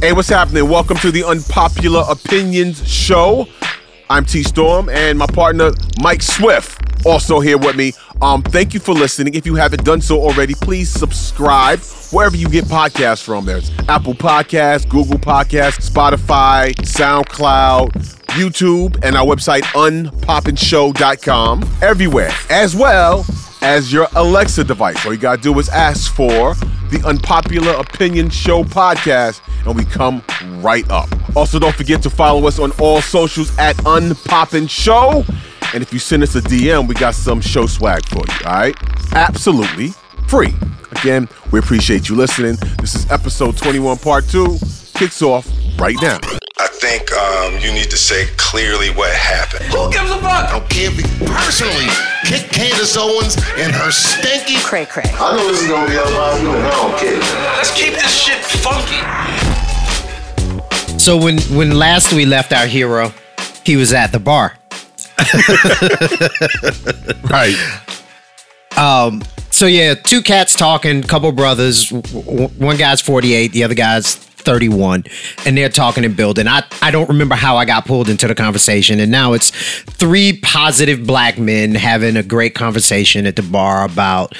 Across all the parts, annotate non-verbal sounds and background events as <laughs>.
Hey, what's happening? Welcome to the Unpopular Opinions Show. I'm T Storm and my partner Mike Swift also here with me. Um, thank you for listening. If you haven't done so already, please subscribe wherever you get podcasts from. There's Apple Podcasts, Google Podcasts, Spotify, SoundCloud, YouTube, and our website unpopinshow.com. Everywhere, as well as your Alexa device. All you gotta do is ask for the Unpopular Opinion Show podcast, and we come right up. Also, don't forget to follow us on all socials at Unpoppin Show. And if you send us a DM, we got some show swag for you, all right? Absolutely free. Again, we appreciate you listening. This is episode 21, part two. Kicks off right now. I think um, you need to say clearly what happened. Who gives a fuck? I don't care if you personally kick Candace Owens and her stinky cray cray. I know this is gonna be a lot of I don't care. Let's keep this shit funky. So when when last we left our hero, he was at the bar. <laughs> right. Um. So yeah, two cats talking, couple brothers. W- one guy's forty eight, the other guy's 31 and they're talking and building. I, I don't remember how I got pulled into the conversation. And now it's three positive black men having a great conversation at the bar about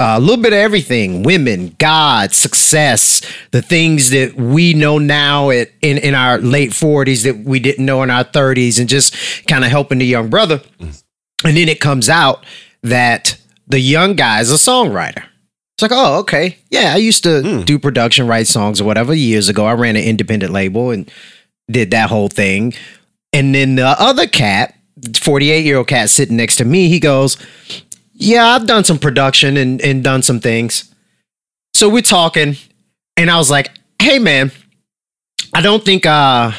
uh, a little bit of everything women, God, success, the things that we know now at, in, in our late 40s that we didn't know in our 30s, and just kind of helping the young brother. And then it comes out that the young guy is a songwriter. It's like, oh, okay. Yeah, I used to mm. do production, write songs or whatever years ago. I ran an independent label and did that whole thing. And then the other cat, 48 year old cat sitting next to me, he goes, Yeah, I've done some production and, and done some things. So we're talking, and I was like, Hey, man, I don't think uh,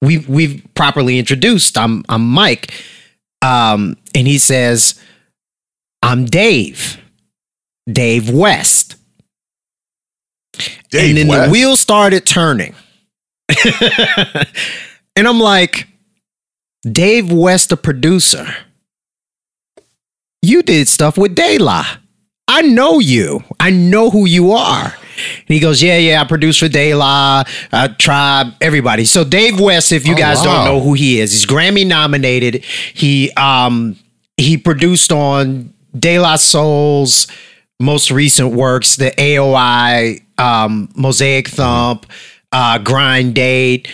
we've, we've properly introduced. I'm, I'm Mike. Um, and he says, I'm Dave. Dave West. Dave and then West. the wheel started turning. <laughs> and I'm like, Dave West, the producer. You did stuff with De La. I know you. I know who you are. And he goes, Yeah, yeah, I produce for De La, uh, Tribe, everybody. So Dave West, if you oh, guys wow. don't know who he is, he's Grammy nominated. He um he produced on De La Soul's most recent works, the AOI, um, Mosaic Thump, uh, Grind Date,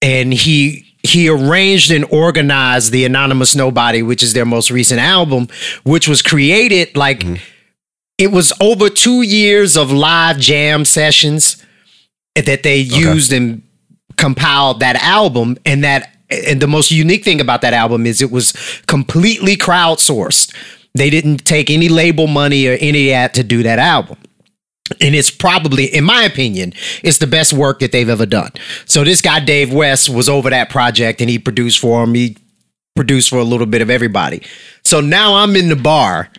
and he he arranged and organized the Anonymous Nobody, which is their most recent album, which was created like mm-hmm. it was over two years of live jam sessions that they okay. used and compiled that album, and that and the most unique thing about that album is it was completely crowdsourced they didn't take any label money or any of that to do that album. And it's probably, in my opinion, it's the best work that they've ever done. So this guy, Dave West, was over that project and he produced for him. He produced for a little bit of everybody. So now I'm in the bar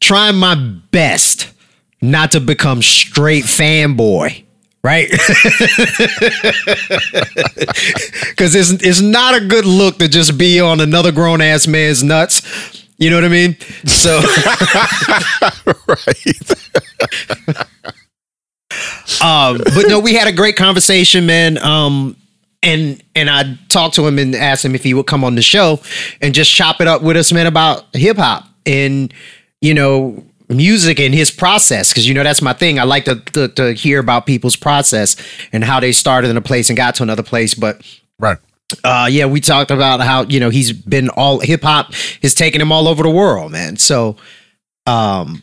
trying my best not to become straight fanboy right? <laughs> Because it's it's not a good look to just be on another grown ass man's nuts you know what I mean? So <laughs> right. <laughs> um, but no, we had a great conversation, man. Um, and and I talked to him and asked him if he would come on the show and just chop it up with us, man, about hip hop and you know music and his process because you know that's my thing. I like to, to to hear about people's process and how they started in a place and got to another place, but right uh yeah we talked about how you know he's been all hip hop has taken him all over the world man. So um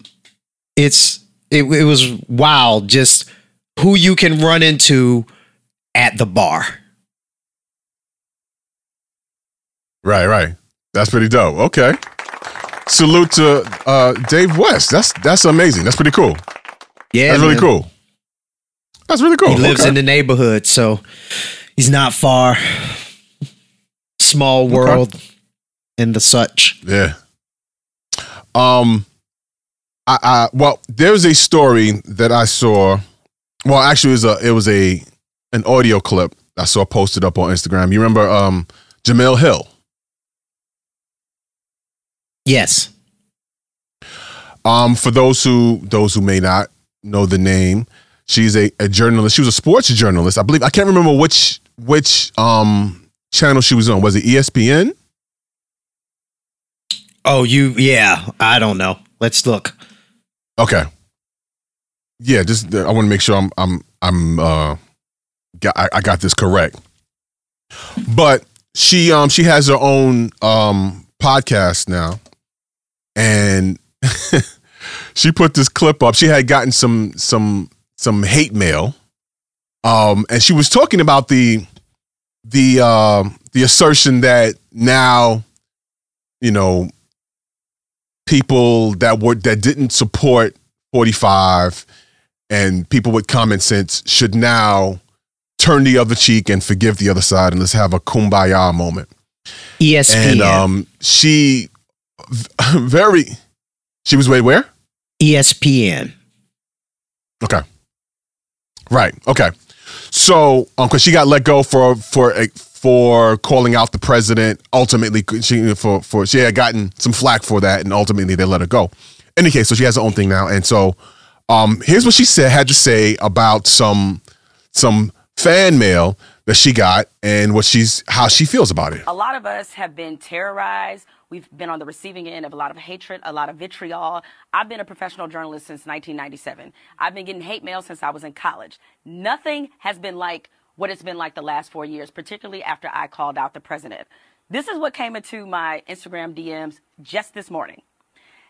it's it, it was wild just who you can run into at the bar. Right right. That's pretty dope. Okay. Salute to uh dave west. That's that's amazing. That's pretty cool. Yeah that's man. really cool. That's really cool. He lives okay. in the neighborhood so he's not far small world okay. and the such. Yeah. Um, I, I well, there's a story that I saw. Well, actually, it was a it was a an audio clip I saw posted up on Instagram. You remember um Jemele Hill? Yes. Um, for those who those who may not know the name, She's a, a journalist. She was a sports journalist. I believe I can't remember which which um channel she was on. Was it ESPN? Oh, you yeah. I don't know. Let's look. Okay. Yeah, just I want to make sure I'm I'm I'm uh got I, I got this correct. But she um she has her own um podcast now. And <laughs> she put this clip up. She had gotten some some some hate mail. Um and she was talking about the the uh, the assertion that now you know people that were that didn't support 45 and people with common sense should now turn the other cheek and forgive the other side and let's have a kumbaya moment. ESPN. And um she <laughs> very she was wait where? ESPN. Okay. Right. Okay. So, um, because she got let go for for eh, for calling out the president. Ultimately, she for for she had gotten some flack for that, and ultimately they let her go. Any case, so she has her own thing now, and so um, here's what she said had to say about some some fan mail that she got and what she's how she feels about it. A lot of us have been terrorized. We've been on the receiving end of a lot of hatred, a lot of vitriol. I've been a professional journalist since 1997. I've been getting hate mail since I was in college. Nothing has been like what it's been like the last four years, particularly after I called out the president. This is what came into my Instagram DMs just this morning.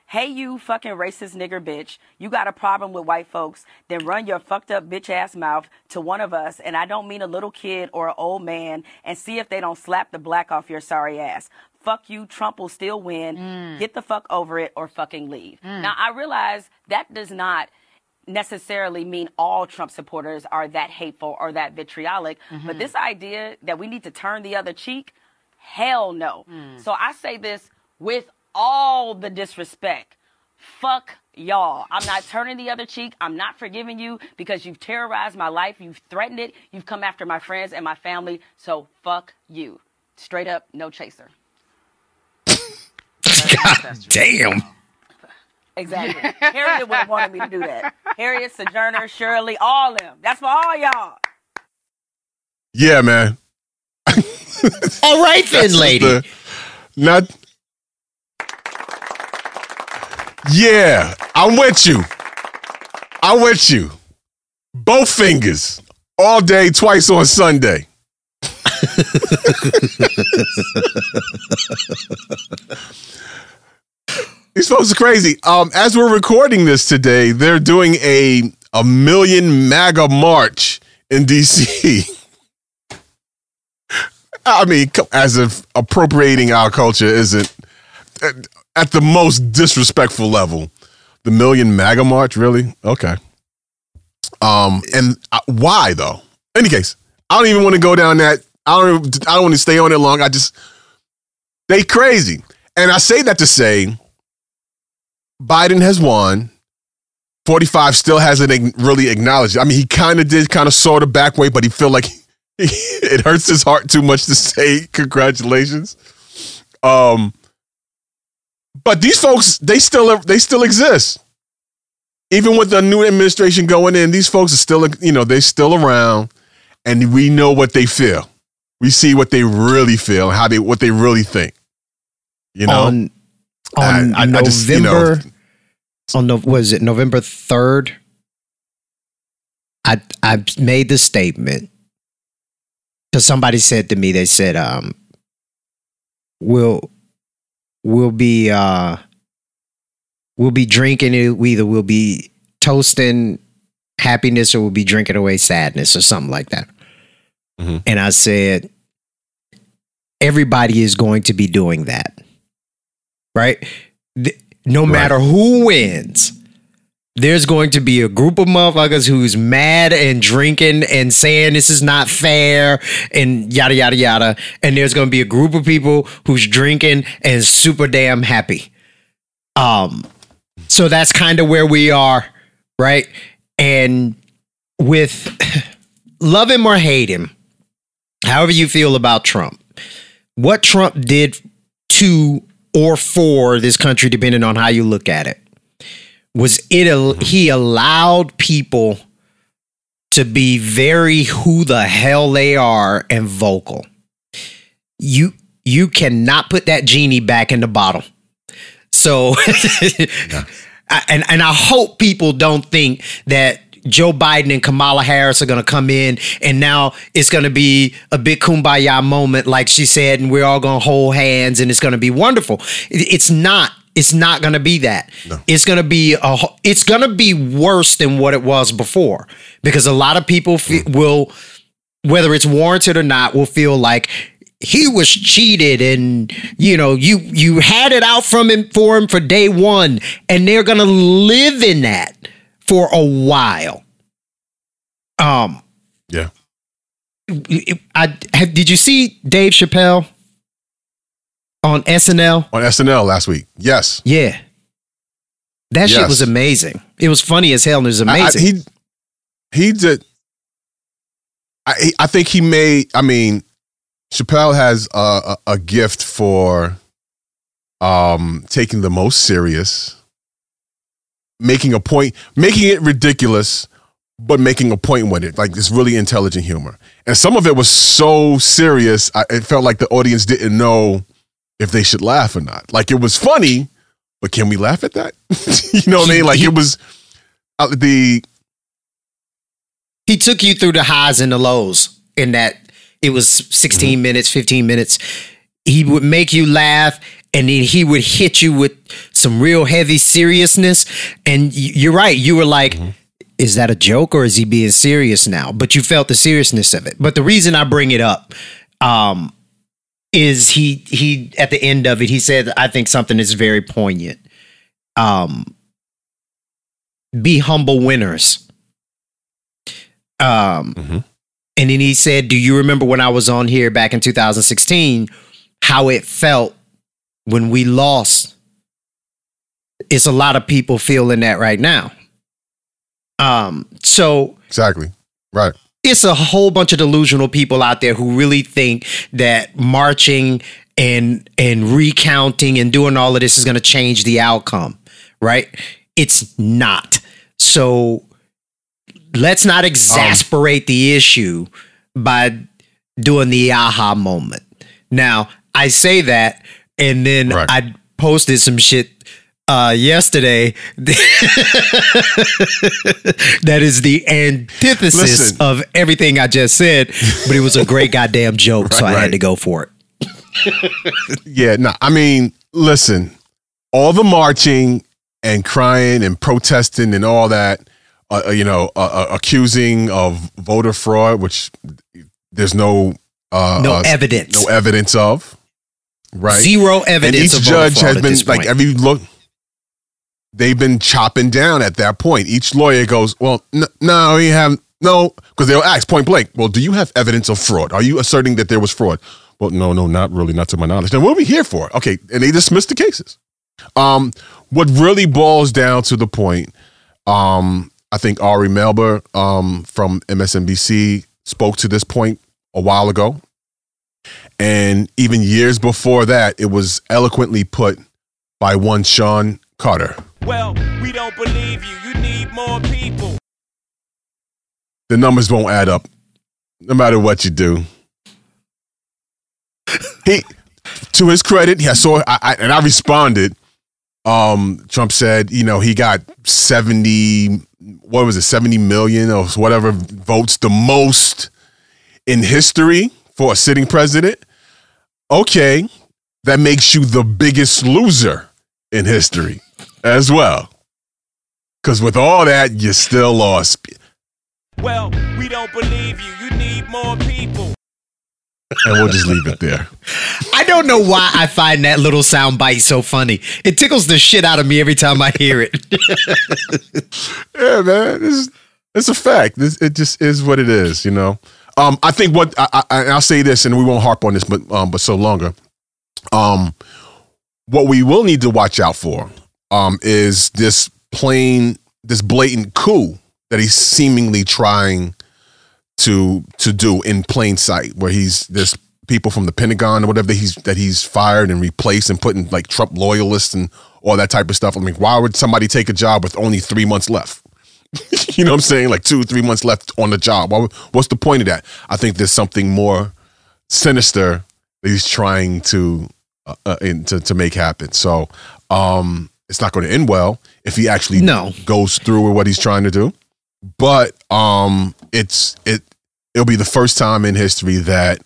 Hey, you fucking racist nigger bitch. You got a problem with white folks, then run your fucked up bitch ass mouth to one of us, and I don't mean a little kid or an old man, and see if they don't slap the black off your sorry ass. Fuck you, Trump will still win. Mm. Get the fuck over it or fucking leave. Mm. Now, I realize that does not necessarily mean all Trump supporters are that hateful or that vitriolic, but mm-hmm. this idea that we need to turn the other cheek, hell no. Mm. So I say this with all the disrespect. Fuck y'all. I'm not turning the other cheek. I'm not forgiving you because you've terrorized my life. You've threatened it. You've come after my friends and my family. So fuck you. Straight up, no chaser. God damn. Exactly. Harriet would have wanted me to do that. Harriet, Sojourner, Shirley, all them. That's for all y'all. Yeah, man. All right then, That's lady. the- not. Yeah, I'm with you. I'm with you. Both fingers, all day, twice on Sunday. <laughs> These folks are crazy. Um, as we're recording this today, they're doing a a million MAGA march in DC. <laughs> I mean, as if appropriating our culture isn't at- the most disrespectful level. The million MAGA march, really? Okay. Um, and uh, why though? Any case, I don't even want to go down that. I don't. I don't want to stay on it long. I just they crazy, and I say that to say Biden has won. 45 still hasn't really acknowledged. it. I mean, he kind of did, kind of sort of back way, but he feel like <laughs> it hurts his heart too much to say congratulations. Um, but these folks, they still they still exist. Even with the new administration going in, these folks are still, you know, they're still around, and we know what they feel. We see what they really feel, how they what they really think. You know, on on I- I- I November just, you know- on the was it November third? I I made the statement because somebody said to me, they said, um, "We'll we'll be uh we'll be drinking it. We either will be toasting happiness or we'll be drinking away sadness or something like that." Mhm. And I said, everybody is going to be doing that, right? Th- no matter who wins, there's going to be a group of motherfuckers who's mad and drinking and saying this is not fair and yada yada yada. And there's going to be a group of people who's drinking and super damn happy. Um, so that's kind of where we are, right? And with <laughs> love him or hate him, however you feel about Trump, what Trump did to or for this country, depending on how you look at it, was it al- mm-hmm. he allowed people to be very who the hell they are and vocal. You you cannot put that genie back in the bottle. So <laughs> I- and and I hope people don't think that Joe Biden and Kamala Harris are going to come in and now it's going to be a big kumbaya moment like she said and we're all going to hold hands and it's going to be wonderful. It's not it's not going to be that. It's going to be a it's going to be worse than what it was before because a lot of people fe- will whether it's warranted or not will feel like he was cheated and you know you you had it out from him for him for day one and they're gonna live in that for a while um Yeah. i have, did you see dave chappelle on snl On SNL last week. Yes. yeah that shit was amazing it was funny as hell and it was I- I- amazing he he did. I I think he made. I mean, Chappelle has a, a, a gift for um taking the most serious, making a point, making it ridiculous, but making a point with it. Like this really intelligent humor, and some of it was so serious. I, it felt like the audience didn't know if they should laugh or not. Like it was funny, but can we laugh at that? <laughs> you know what I mean? Like it was uh, the he took you through the highs and the lows in that it was 16 minutes 15 minutes. He would make you laugh and then he would hit you with some real heavy seriousness. And you're right. You were like is that a joke or is he being serious now? But you felt the seriousness of it. But the reason i bring it up um is he he at the end of it he said i think something is very poignant um be humble winners um, and then he said, "Do you remember when I was on here back in 2016? How it felt when we lost? It's a lot of people feeling that right now. Um, so exactly right. It's a whole bunch of delusional people out there who really think that marching and and recounting and doing all of this is going to change the outcome, right? It's not. So let's not exasperate the issue by doing the aha moment. Now, I say that and then Right. I posted some shit uh yesterday <laughs> that is the antithesis Listen. of everything I just said, but it was a great <laughs> goddamn joke, so I Right, had to go for it. <laughs> Yeah, no, I mean, listen, all the marching and crying and protesting and all that, uh, uh, you know, uh, uh, accusing of voter fraud, which there's no uh, No uh, evidence. no evidence of, right? Zero and evidence each of voter judge has been like every look. They've been chopping down at that point. Each lawyer goes, "Well, n- no, we have no," because they'll ask point blank, "Well, do you have evidence of fraud? Are you asserting that there was fraud?" Well, no, no, not really, not to my knowledge. Then what are we here for? Okay, and they dismiss the cases. Um, what really boils down to the point, um, I think Ari Melber um, from MSNBC spoke to this point a while ago. And even years before that, it was eloquently put by one Sean Carter. Well, we don't believe you. You need more people. The numbers won't add up, no matter what you do. He, to his credit, yeah, so I, I, and I responded. Um, Trump said, you know, he got seventy, what was it, seventy million or whatever votes, the most in history for a sitting president. Okay, that makes you the biggest loser in history as well. Because with all that, you still lost. Well, we don't believe you. You need more people. And we'll just leave it there. <laughs> I don't know why I find that little sound bite so funny. It tickles the shit out of me every time I hear it. <laughs> Yeah, man, it's it's a fact. This, it just is what it is, you know. Um, I think what I, I, I'll say this, and we won't harp on this, but um, but so longer. Um, what we will need to watch out for, um, is this plain, this blatant coup that he's seemingly trying to to do in plain sight, where he's there's people from the Pentagon or whatever that he's that he's fired and replaced and putting like Trump loyalists and all that type of stuff. I mean, why would somebody take a job with only three months left? <laughs> you know what I'm saying? Like two, three months left on the job. What- What's the point of that? I think there's something more sinister that he's trying to uh, uh, to to make happen. So um, it's not going to end well if he actually No. goes through with what he's trying to do. But um, it's it it'll be the first time in history that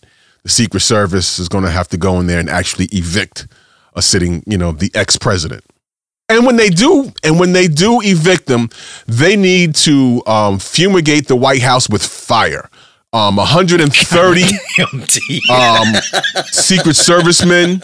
the Secret Service is going to have to go in there and actually evict a sitting, you know, the ex president. And when they do, and when they do evict them, they need to um, fumigate the White House with fire. Um, 130 <laughs> um, Secret Servicemen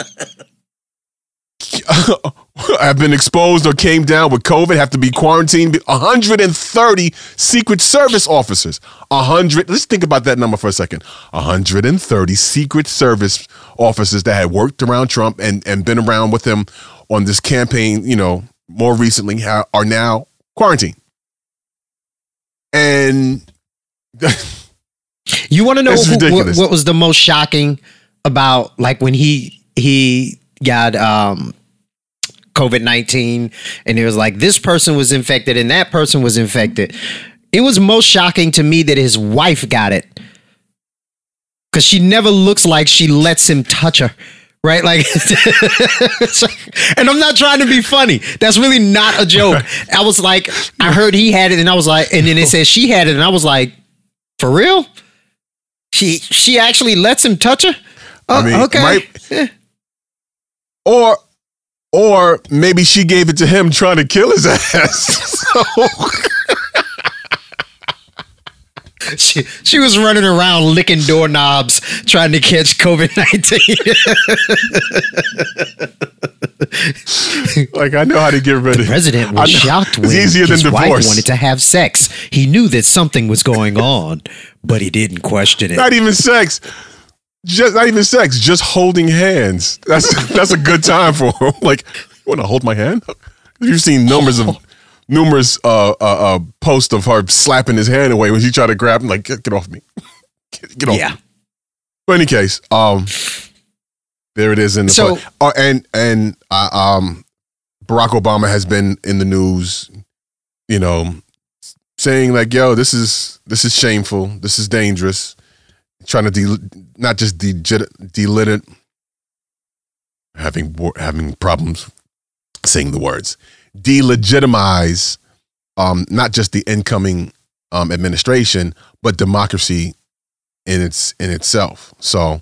<laughs> <laughs> have been exposed or came down with COVID, have to be quarantined. 130 Secret Service officers. 100. Let's think about that number for a second. 130 Secret Service officers that had worked around Trump and, and been around with him on this campaign, you know, more recently ha- are now quarantined. And You want to know <laughs> who- what, what was the most shocking about like when he he got um COVID nineteen and it was like this person was infected and that person was infected. It was most shocking to me that his wife got it because she never looks like she lets him touch her. Right, like, <laughs> and I'm not trying to be funny. That's really not a joke. I was like, I heard he had it, and I was like, and then it said she had it, and I was like, for real? She she actually lets him touch her. Oh, I mean, oh, okay. might- or or maybe she gave it to him trying to kill his <laughs> ass. So, <laughs> she she was running around licking doorknobs trying to catch COVID nineteen. <laughs> like I know how to get rid of The President was shocked when easier his than wife divorce. wanted to have sex. He knew that something was going on, but he didn't question it. Not even sex. Just not even sex. Just holding hands. That's <laughs> that's a good time for him. <laughs> Like, you want to hold my hand? You've seen numbers of numerous uh, uh, uh, posts of her slapping his hand away when she tried to grab him. Like, get, get off me. Get, get off Yeah. me. But in any case, um, there it is in the So- uh, and and uh, um, Barack Obama has been in the news, you know, saying like, "Yo, this is this is shameful. This is dangerous." Trying to de- not just de- delit it, having having problems saying the words, delegitimize um, not just the incoming um, administration, but democracy in its in itself. So,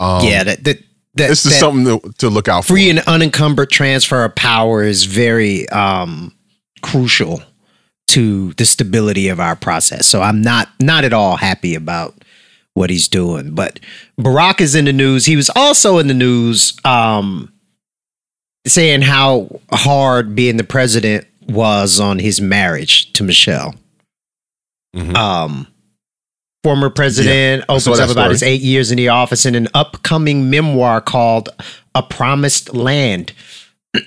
um, yeah, that that, that this is that something to, to look out free for. Free and unencumbered transfer of power is very um, crucial to the stability of our process. So I'm not not at all happy about what he's doing. But Barack is in the news. He was also in the news um, saying how hard being the president was on his marriage to Michelle. Mhm. Um, former president saw opens up about his eight years in the office in an upcoming memoir called A Promised Land. <clears throat>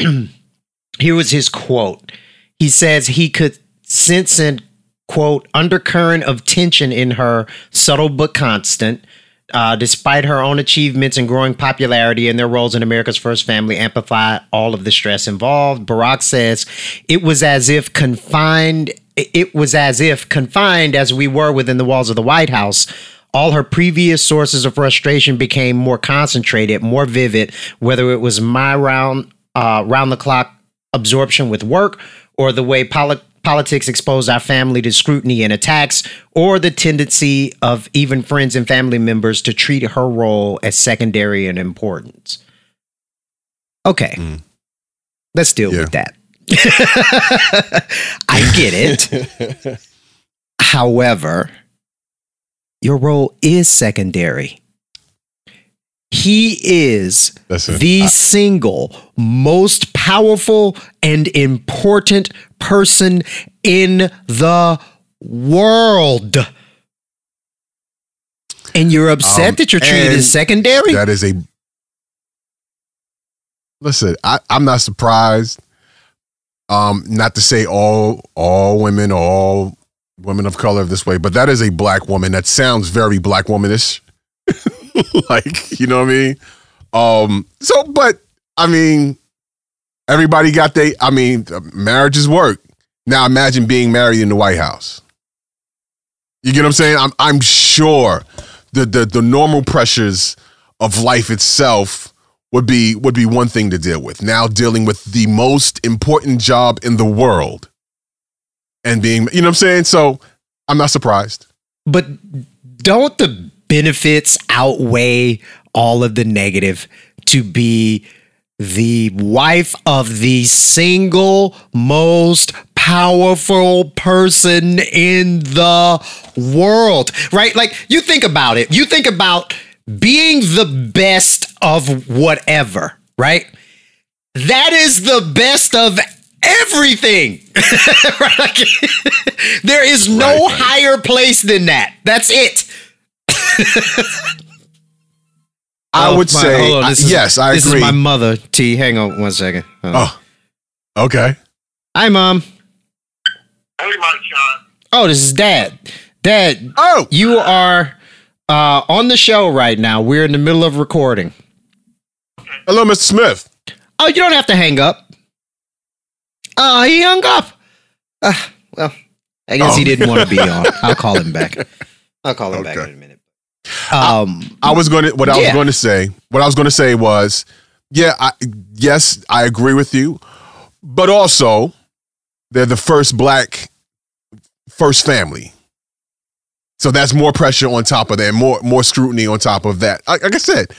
Here was his quote. He says he could sense an quote undercurrent of tension in her, subtle but constant. Uh, despite her own achievements and growing popularity and their roles in America's first family amplify all of the stress involved. Barack says it was as if confined it was as if confined as we were within the walls of the White House. All her previous sources of frustration became more concentrated, more vivid, whether it was my round uh, round the clock absorption with work or the way poli- politics exposed our family to scrutiny and attacks or the tendency of even friends and family members to treat her role as secondary in importance. Okay. Mm. Let's deal Yeah. with that. <laughs> I get it. <laughs> However, your role is secondary. He is Listen, the single most powerful and important person in the world. And you're upset Um, that you're treated as secondary? That is a. Listen, I, I'm not surprised. Um, not to say all all women, all women of color this way, but that is a black woman. That sounds very black womanish. <laughs> like, you know what I mean? Um, so, but I mean, everybody got they. I mean, marriages work. Now imagine being married in the White House. You get what I'm saying? I'm I'm sure the the the normal pressures of life itself would be would be one thing to deal with. Now dealing with the most important job in the world and being you know what I'm saying? So I'm not surprised. But don't the benefits outweigh all of the negative to be the wife of the single most powerful person in the world, right? Like, you think about it. You think about being the best of whatever, right? That is the best of everything. <laughs> Right? Like, <laughs> there is no Right, right. higher place than that. That's it. <laughs> I Oh, would my- say hold on, this is- yes, I agree. this agree. is my mother. T, hang on one second. On. oh. Okay. Hi, mom. Hey, my Sean. Oh, this is dad. Dad, Oh, you are uh, on the show right now. We're in the middle of recording. hello, Mr. Smith. Oh, you don't have to hang up. Oh, he hung up. Uh, well, I guess he Oh. didn't want to be on. <laughs> I'll call him back. I'll call him back in a minute. Um, I was going to what I was going to say. What I was going to say was, yeah, I, yes, I agree with you, but also they're the first black first family, so that's more pressure on top of that, more more scrutiny on top of that. Like, like I said,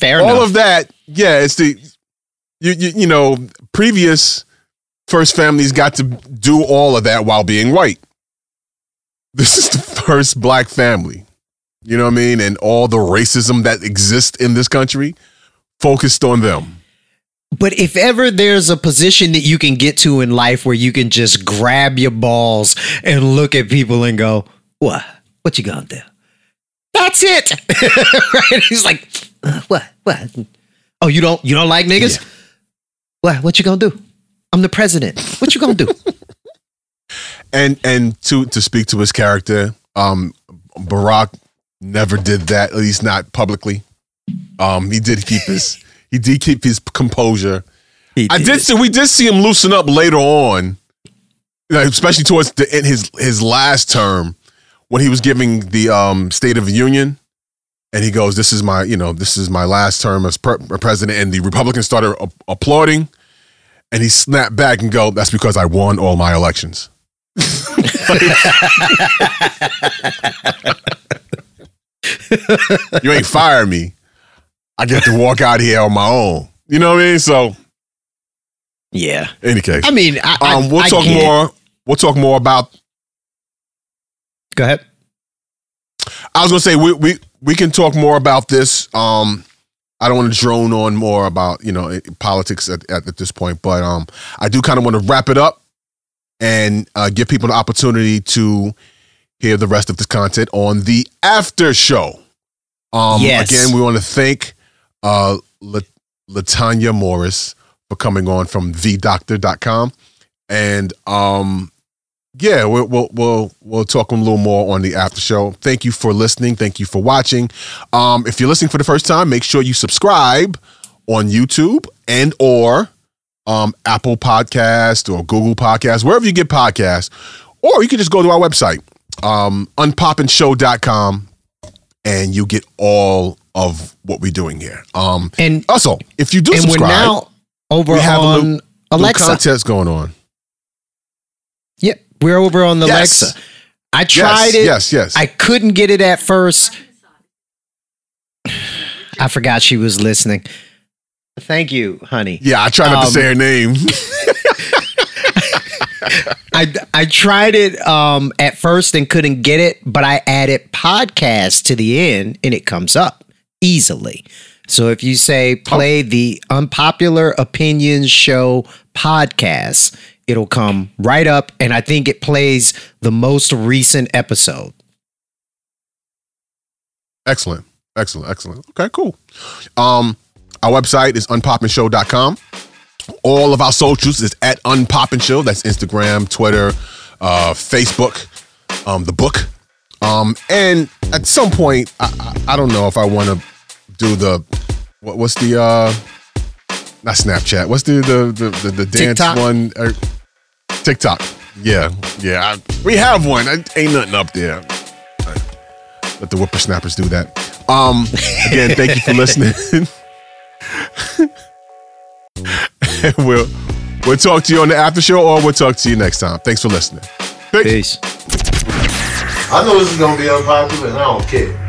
fair all enough. of that, yeah, it's the you, you you know previous first families got to do all of that while being white. <laughs> This is the first black family. You know what I mean? And all the racism that exists in this country focused on them. But if ever there's a position that you can get to in life where you can just grab your balls and look at people and go, "What? What you gonna do?" That's it. <laughs> right? He's like, "Uh, "What? What? Oh, you don't you don't like niggas? What? What you gonna do? I'm the president. What you gonna do?" <laughs> And and to to speak to his character, um, Barack never did that, at least not publicly. Um, he did keep his <laughs> he did keep his composure. He I did see we did see him loosen up later on, especially towards the in his his last term when he was giving the um, State of the Union, and he goes, "This is my you know this is my last term as pre- president," and the Republicans started a- applauding, and he snapped back and go, "That's because I won all my elections." <laughs> <laughs> you ain't fire me. I get to walk out here on my own. You know what I mean? So, Yeah. any case, I mean, I, um, we'll I talk more. We'll talk more about. Go ahead. I was gonna say we we we can talk more about this. Um, I don't want to drone on more about you know politics at, at, at this point, but um, I do kind of want to wrap it up and uh, give people the opportunity to hear the rest of this content on the after show. Um, Yes. Again, we want to thank uh, La- Latanya Morris for coming on from thedoctor.com. And um, yeah, we'll, we'll we'll we'll talk a little more on the after show. Thank you for listening. Thank you for watching. Um, if you're listening for the first time, make sure you subscribe on YouTube and or um, Apple Podcast or Google Podcast, wherever you get podcasts, or you can just go to our website, um, unpopinshow.com, and you get all of what we're doing here. Um, And also, if you do and subscribe, we're now over we have a on little- little Alexa. contest going on. Yep, we're over on the Yes. Alexa. I tried yes, it. Yes, yes. I couldn't get it at first. I forgot she was listening. Thank you, honey. yeah, I try not to Um, say her name. <laughs> I I tried it um at first and couldn't get it, but I added podcast to the end and it comes up easily. So if you say play the unpopular opinions show podcast, it'll come right up and I think it plays the most recent episode. Excellent. Excellent. Excellent. Okay, cool. Um, our website is unpopinshow.com. All of our socials is at Unpoppin' Show. That's Instagram, Twitter, uh, Facebook, um, the book. Um, and at some point, I, I, I don't know if I want to do the what, what's the uh, not Snapchat. What's the the the the, the dance TikTok? one? Uh, TikTok. Yeah, yeah. I, we have one. I, ain't nothing up there. Let the whippersnappers do that. Um, again, thank you for <laughs> listening. <laughs> <laughs> we'll we'll talk to you on the after show, or we'll talk to you next time. Thanks for listening. Peace. I know this is gonna be unpopular, and I don't care.